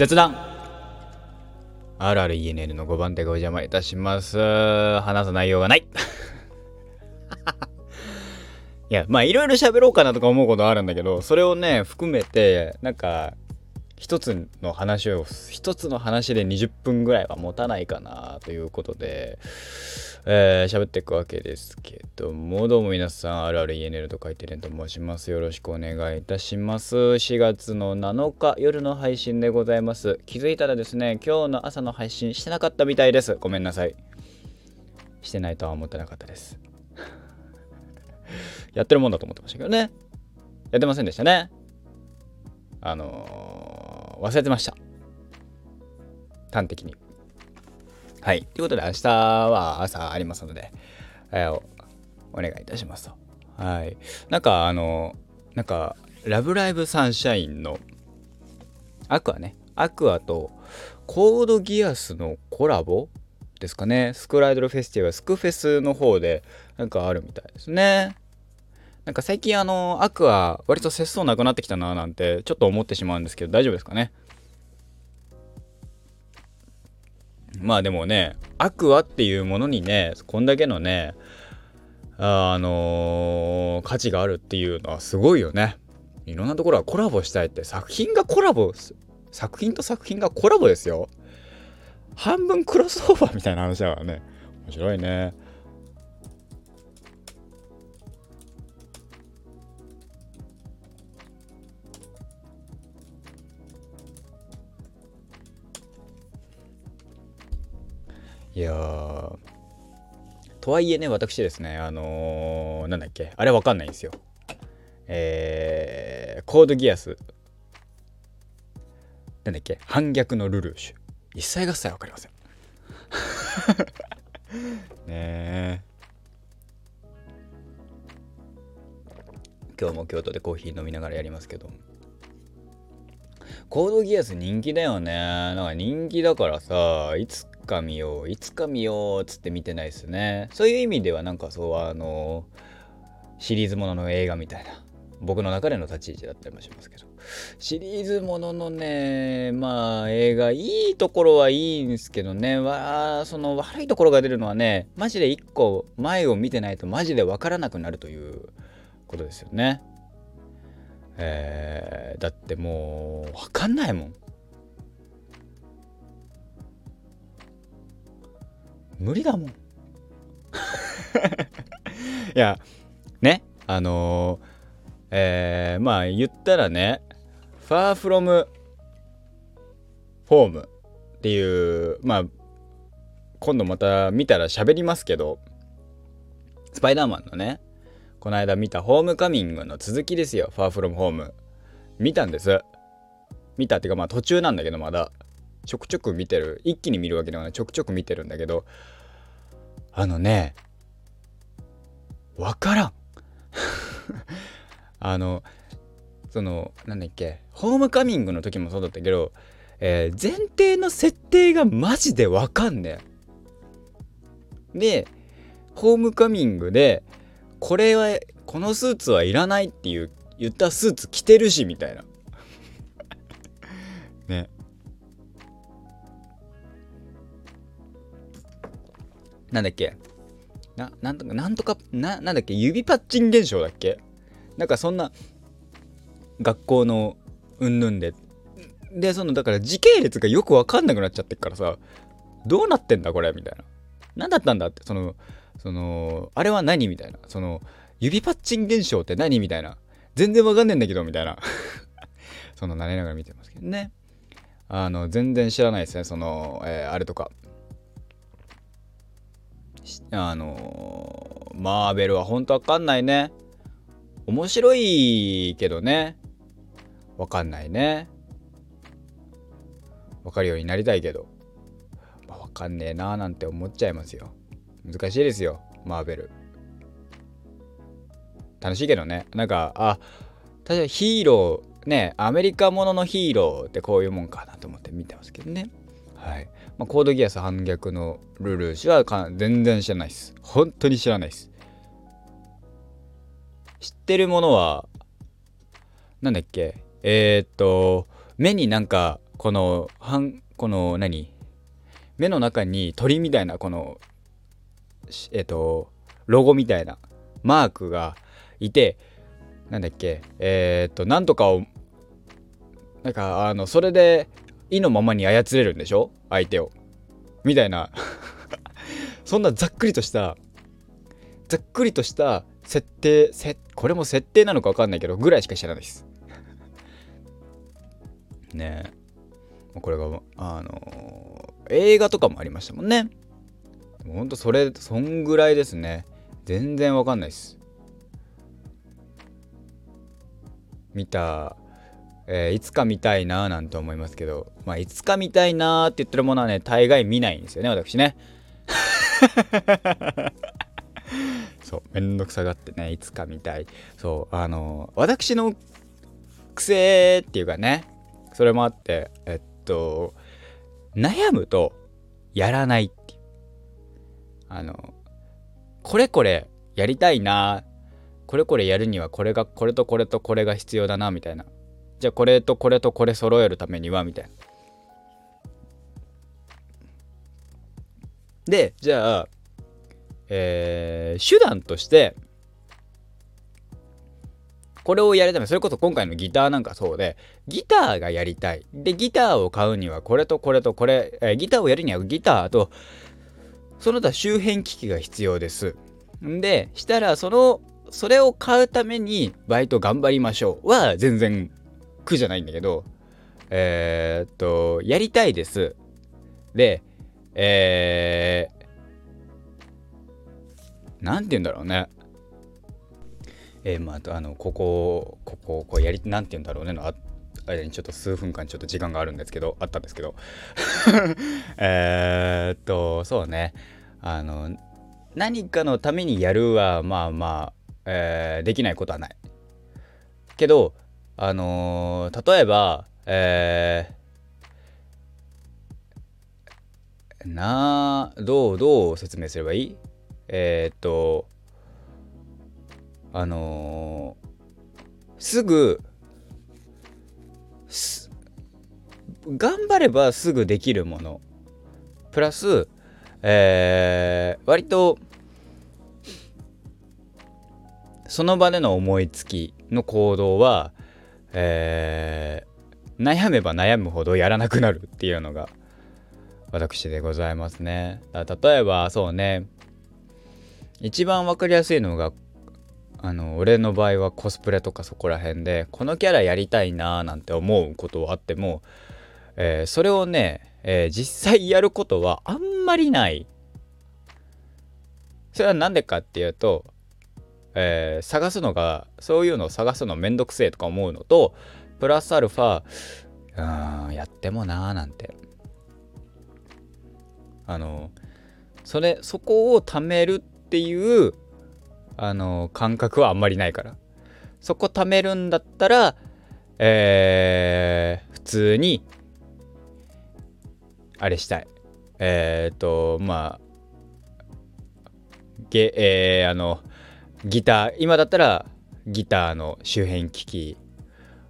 雑談。RRENN の5番手がお邪魔いたします。話す内容がない。いやまあいろいろ喋ろうかなとか思うことあるんだけどそれをね含めてなんか一つの話を一つの話で20分ぐらいは持たないかなということでえー、喋っていくわけですけども、どうも皆さん、RRENL と書いてると申します。よろしくお願いいたします。4月の7日、夜の配信でございます。気づいたらですね、今日の朝の配信してなかったみたいです。ごめんなさい。してないとは思ってなかったです。やってるもんだと思ってましたけどね。やってませんでしたね。あのー、忘れてました。端的に。はい。ということで、明日は朝ありますので、えー、お願いいたしますと。はい。なんか、あの、なんか、ラブライブサンシャインのアクアね、アクアとコードギアスのコラボですかね。スクライドルフェスティバル、スクフェスの方でなんかあるみたいですね。なんか最近あの、アクア割と節操なくなってきたななんてちょっと思ってしまうんですけど大丈夫ですかね？まあでもね、アクアっていうものにね、こんだけのね、あのー、価値があるっていうのはすごいよね。いろんなところがコラボしたいって作品がコラボ作品と作品がコラボですよ。半分クロスオーバーみたいな話だからね。面白いね。いやとはいえね、私ですね、あのー、なんだっけ、あれわかんないんですよ。えー、コードギアス。なんだっけ、反逆のルルーシュ。一切合切わかりません。ねえ。今日も京都でコーヒー飲みながらやりますけど。コードギアス人気だよね。なんか人気だからさ、いつか見よういつか見ようっつって見てないですね。そういう意味ではなんかそうあのシリーズものの映画みたいな僕の中での立ち位置だったりもしますけど。シリーズもののねまあ映画いいところはいいんですけどね。わその悪いところが出るのはねマジで一個前を見てないとマジで分からなくなるということですよね。えー、だってもう分かんないもん。無理だもん。いやねあのー、えー、まあ言ったらね「Far from Home」っていうまあ今度また見たら喋りますけどスパイダーマンのねこの間見たホームカミングの続きですよ「Far from Home」見たんです。見たっていうかまあ途中なんだけどまだ。ちょくちょく見てる。一気に見るわけではない。ちょくちょく見てるんだけどあのねわからん。あのそのなんだっけホームカミングの時もそうだったけど、えー、前提の設定がマジでわかんねえ。でホームカミングでこれはこのスーツはいらないっていう言ったスーツ着てるしみたいな。ね。なんだっけ？な、なんとか、なんとか、な、なんだっけ？指パッチン現象だっけ？なんかそんな、学校のうんぬんで。で、その、だから時系列がよくわかんなくなっちゃってっからさ、どうなってんだこれみたいな。何だったんだって、その、その、あれは何みたいな？その、指パッチン現象って何みたいな？全然わかんねえんだけど、みたいな。その、慣れながら見てますけどね。あの、全然知らないですね。その、えー、あれとか。あのー、マーベルはほんとわかんないね。面白いけどね。わかんないね。わかるようになりたいけど。まあ、かんねえなーなんて思っちゃいますよ。難しいですよ、マーベル。楽しいけどね。なんか、あ、確かにヒーロー、ね、アメリカもののヒーローってこういうもんかなと思って見てますけどね。はい。まあ、コードギアス反逆のルルーシは全然知らないです。本当に知らないです。知ってるものは、なんだっけ？えー、っと、目になんかこの半この何？目の中に鳥みたいなこのえっ、とロゴみたいなマークがいてなんだっけ？えっ、となんとかをなんかあのそれで意のままに操れるんでしょ？相手を。みたいな。そんなざっくりとしたざっくりとした設定これも設定なのか分かんないけどぐらいしか知らないです。ねえ。これがあのー、映画とかもありましたもんね。ほんとそれそんぐらいですね。全然わかんないです。見た、えー、いつか見たいなーなんて思いますけどまあいつか見たいなーって言ってるものはね大概見ないんですよね私ね。そうめんどくさがってねいつか見たい。そうあの私の癖っていうかねそれもあってえっと悩むとやらないっていう。あのこれこれやりたいなこれこれやるにはこれがこれとこれとこれが必要だなみたいなじゃあこれとこれとこれ揃えるためにはみたいな。でじゃあえー、手段としてこれをやるためそれこそ今回のギターなんかそうでギターがやりたい。でギターを買うにはこれとこれとこれ、えー、ギターをやるにはギターとその他周辺機器が必要です。でしたらそのそれを買うためにバイト頑張りましょう。は全然苦じゃないんだけどえー、っとやりたいです。でえー、何て言うんだろうね。えー、まああのこここここうやり何て言うんだろうねのあ間にちょっと数分間ちょっと時間があるんですけどあったんですけど。えっとそうね。あの何かのためにやるはまあまあ、えー、できないことはない。けどあのー、例えばえー、などうどう説明すればいい？えー、っとあのー、すぐす頑張ればすぐできるもの。プラス、えー、割とその場での思いつきの行動は、えー、悩めば悩むほどやらなくなるっていうのが私でございますね。例えばそうね一番分かりやすいのがあの俺の場合はコスプレとかそこら辺でこのキャラやりたいなーなんて思うことはあっても、えー、それをね、えー、実際やることはあんまりないそれは何でかっていうと、えー、探すのがそういうのを探すのめんどくせえとか思うのとプラスアルファうんやってもなーなんて。あのそれそこを貯めるっていうあの感覚はあんまりないから。そこ貯めるんだったらえー、普通にあれしたい。えっ、ー、とまあゲえー、あのギター。今だったらギターの周辺機器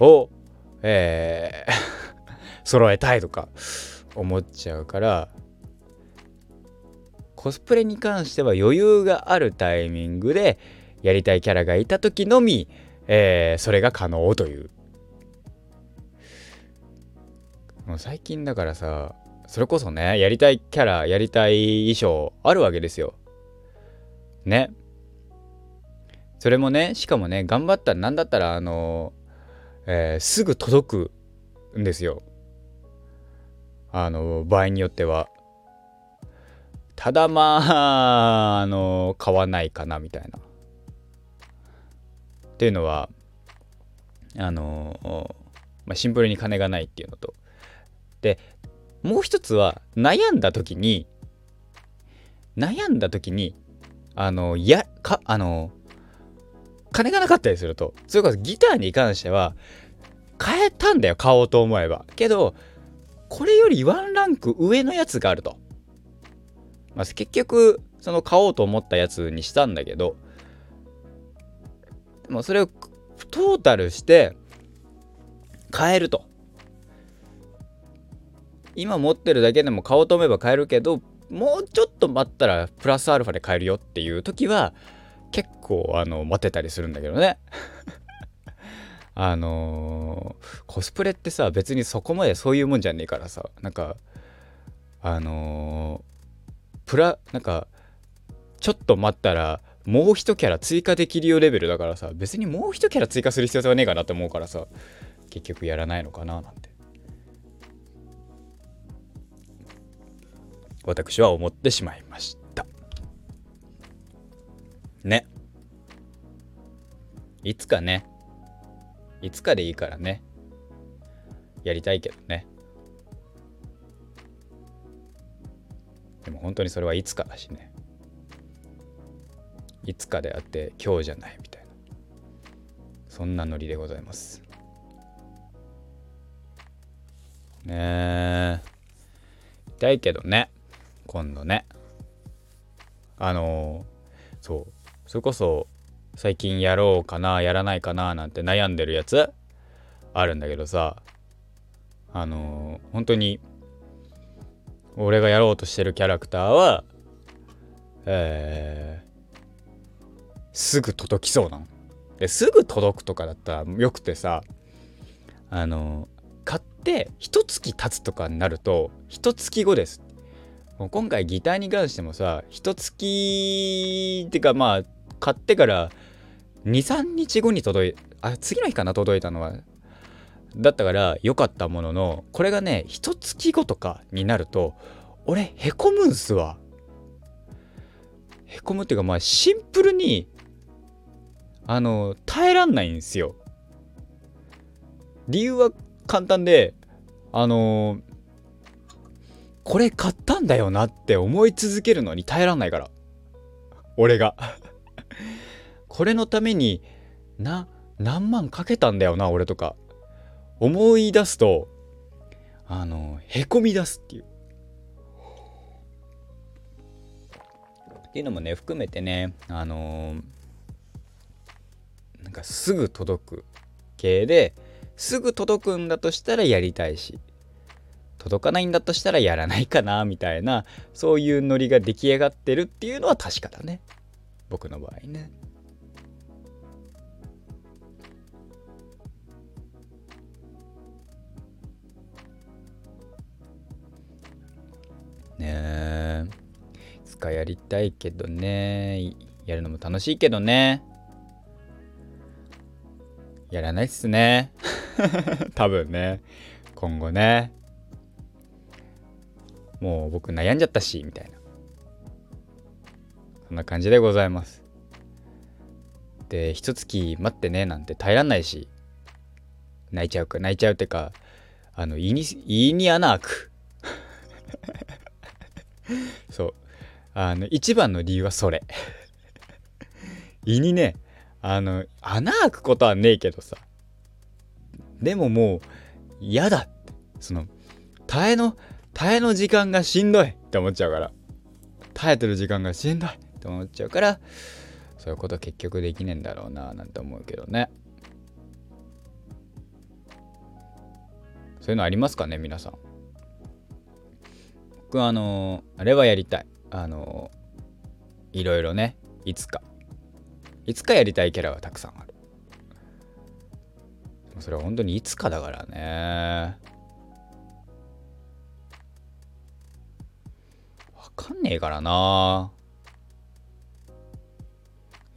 をえー 揃えたいとか思っちゃうからコスプレに関しては余裕があるタイミングでやりたいキャラがいた時のみ、えー、それが可能という。もう最近だからさそれこそねやりたいキャラやりたい衣装あるわけですよ。ね。それもねしかもね頑張ったら何だったらあの、えー、すぐ届くんですよあの場合によってはただまあ、あの、買わないかなみたいな。っていうのは、あの、まあ、シンプルに金がないっていうのと。で、もう一つは、悩んだ時に、悩んだ時に、あの、や、か、あの、金がなかったりすると、それこそギターに関しては、買えたんだよ、買おうと思えば。けど、これよりワンランク上のやつがあると。まあ、結局その買おうと思ったやつにしたんだけどでもそれをトータルして買えると今持ってるだけでも買おうと思えば買えるけどもうちょっと待ったらプラスアルファで買えるよっていう時は結構あの待てたりするんだけどね。あのー、コスプレってさ別にそこまでそういうもんじゃねえからさ。なんかあのー、プラなんかちょっと待ったらもう一キャラ追加できるよレベルだからさ。別にもう一キャラ追加する必要性はねえかなって思うからさ。結局やらないのかななんて。私は思ってしまいました。ね。いつかね。いつかでいいからね。やりたいけどね。でも本当にそれはいつかだしね。いつかであって今日じゃないみたいな。そんなノリでございます。ねえ。痛いけどね。今度ね。あのそう。それこそ最近やろうかなやらないかななんて悩んでるやつあるんだけどさあの本当に俺がやろうとしてるキャラクターはえー、すぐ届きそうなの。ですぐ届くとかだったらよくてさあの買って一月経つとかになると一月後ですもう今回ギターに関してもさ一月ってかまあ買ってから23日後に届いあ次の日かな届いたのは。だったから良かったもののこれがね一月後とかになると俺へこむんすわ。へこむっていうかまあシンプルにあの耐えらんないんですよ。理由は簡単であのこれ買ったんだよなって思い続けるのに耐えらんないから。俺が。これのためにな何万かけたんだよな俺とか思い出すとあのへこみ出すっていう。っていうのもね含めてねあのー、なんかすぐ届く系ですぐ届くんだとしたらやりたいし届かないんだとしたらやらないかなみたいなそういうノリが出来上がってるっていうのは確かだね僕の場合ね。ねえ。いつかやりたいけどね。やるのも楽しいけどね。やらないっすね。多分ね。今後ね。もう僕悩んじゃったしみたいな。んな感じでございます。で一月待ってねなんて耐えらんないし泣いちゃうか泣いちゃうってかあの胃に胃に穴開く。そう。あの一番の理由はそれ。胃にねあの穴開くことはねえけどさ。でももう嫌だって。その耐えの耐えの時間がしんどいって思っちゃうから。耐えてる時間がしんどい。って思っちゃうからそういうこと結局できねえんだろうななんて思うけどね。そういうのありますかね皆さん。僕あのあれはやりたい。あのいろいろねいつか。いつかやりたいキャラがたくさんある。それは本当にいつかだからね。わかんねえからな。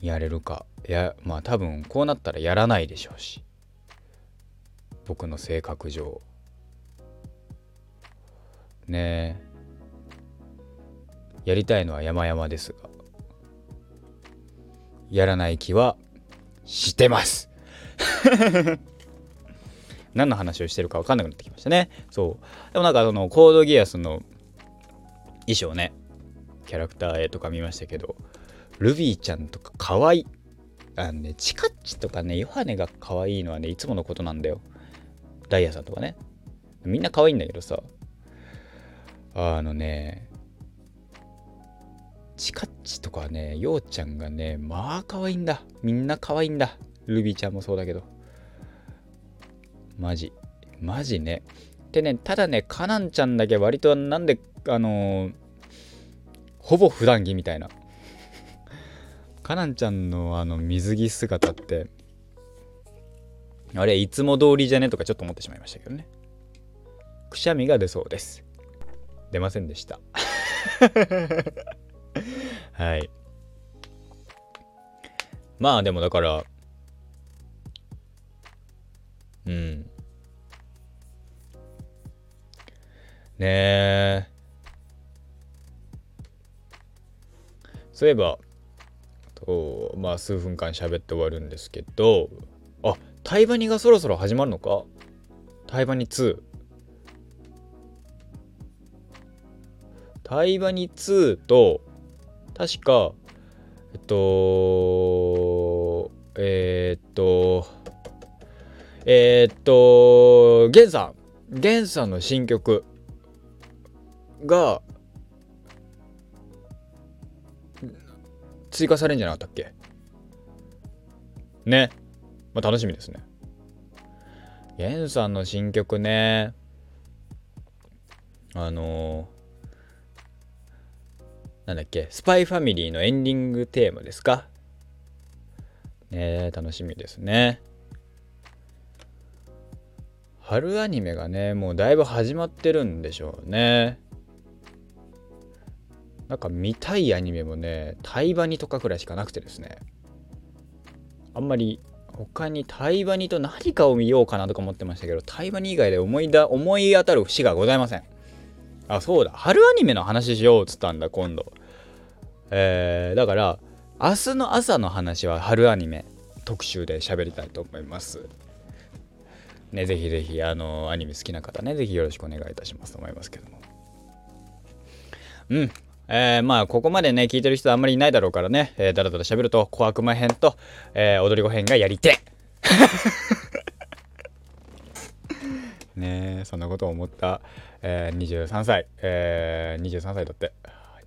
やれるか。いやまあ多分こうなったらやらないでしょうし。僕の性格上。ねえ。やりたいのは山々ですが。やらない気はしてます。何の話をしてるか分かんなくなってきましたね。そう。でもなんかそのコードギアスの衣装ね。キャラクター絵とか見ましたけど。ルビーちゃんとか可愛いあのねチカッチとかねヨハネが可愛いのはねいつものことなんだよダイヤさんとかねみんな可愛いんだけどさあのねチカッチとかね、ようちゃんがね、まあ可愛いんだ。みんな可愛いんだ。ルビーちゃんもそうだけど。マジ。マジね。でね、ただね、カナンちゃんだけ割となんで、あのー、ほぼ普段着みたいな。カナンちゃんのあの水着姿って、あれ、いつも通りじゃねとかちょっと思ってしまいましたけどね。くしゃみが出そうです。出ませんでした。はい。まあでもだから、うん。ねえ。そういえば、とまあ数分間喋って終わるんですけど、あ、タイバニがそろそろ始まるのか？タイバニ2。タイバニ2と、確か、えっと、えー、っと、えー、っと、ゲンさん、ゲンさんの新曲が、追加されるんじゃなかったっけ？ね。まあ、楽しみですね。ゲンさんの新曲ね。あのなんだっけ、スパイファミリーのエンディングテーマですか？ね楽しみですね。春アニメがね、もうだいぶ始まってるんでしょうね。なんか見たいアニメもね、タイバニとかくらいしかなくてですね。あんまり他にタイバニと何かを見ようかなとか思ってましたけど、タイバニ以外で思いだ思い当たる節がございません。あ、そうだ。春アニメの話しようっつったんだ、今度。えー、だから、明日の朝の話は春アニメ特集で喋りたいと思います。ね、ぜひぜひ、あの、アニメ好きな方ね、ぜひよろしくお願いいたしますと思いますけども。うん。えー、まあ、ここまでね、聞いてる人あんまりいないだろうからね、えー、だらだら喋ると、小悪魔編と、えー、踊り子編がやりて ねえそんなことを思った、えー、23歳、えー、23歳だって。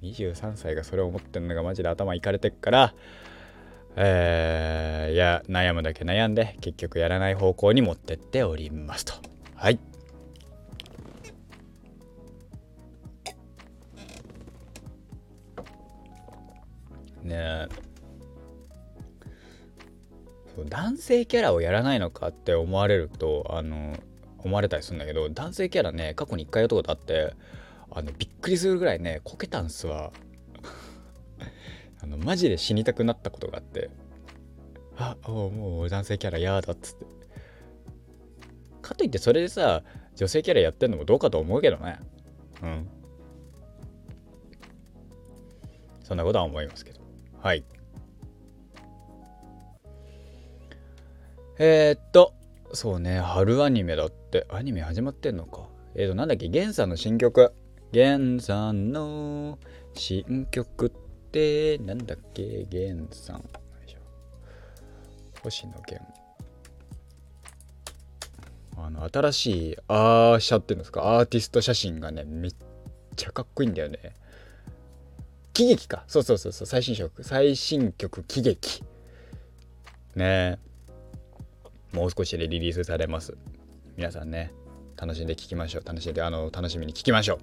23歳がそれを思ってんのがマジで頭いかれてっから、えー、いや、悩むだけ悩んで、結局やらない方向に持ってっておりますと。はい。ね。男性キャラをやらないのかって思われるとあの思われたりするんだけど男性キャラね過去に1回やったことあってあのびっくりするぐらいねこけたんすわあのマジで死にたくなったことがあってあおもう男性キャラ嫌だっつって。かといってそれでさ女性キャラやってんのもどうかと思うけどね。うん。そんなことは思いますけど。はいえー、っとそうね春アニメだってアニメ始まってんのかえー、となんだっけゲンさんの新曲ゲンさんの新曲ってなんだっけゲンさん。星野源。あの、新しいアーシャっていうんですか、アーティスト写真がね、めっちゃかっこいいんだよね。喜劇か。そうそうそうそう、最新曲。最新曲、喜劇。ねもう少しでリリースされます。皆さんね、楽しんで聴きましょう。楽しんで、あの、楽しみに聴きましょう。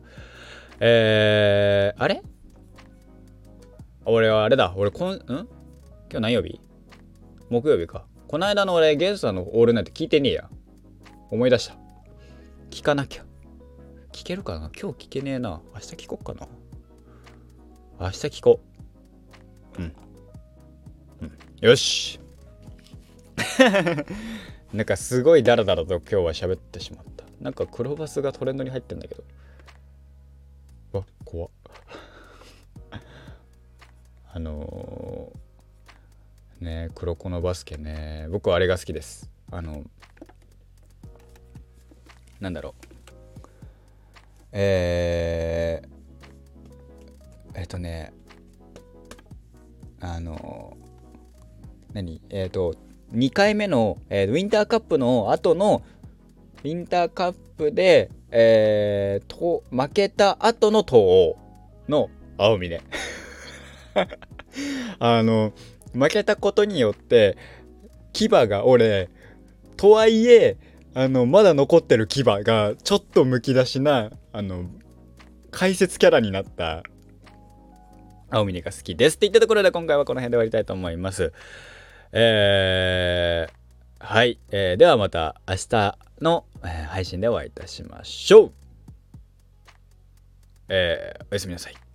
えー、あれ？俺はあれだ。俺こん、ん？今日何曜日？木曜日か。この間の俺、ゲンさんのオールナイト聞いてねえや。思い出した。聞かなきゃ。聞けるかな？今日聞けねえな。明日聞こっかな？明日聞こう。うん。うん。よし。なんかすごいダラダラと今日は喋ってしまった。なんか黒バスがトレンドに入ってんだけど。わ怖っ あのー、ね黒子のバスケね僕はあれが好きですあのなんだろうえー、えっとねあの何？えっ、と2回目の、えー、ウィンターカップの後のウィンターカップでえー、と、負けた後の東欧の青峰。あの、負けたことによって、牙が折れ、とはいえ、あの、まだ残ってる牙が、ちょっとむき出しな、あの、解説キャラになった、青峰が好きです。って言ったところで、今回はこの辺で終わりたいと思います。えー、はい。えーではまた明日の、配信でお会いいたしましょう。えーおやすみなさい。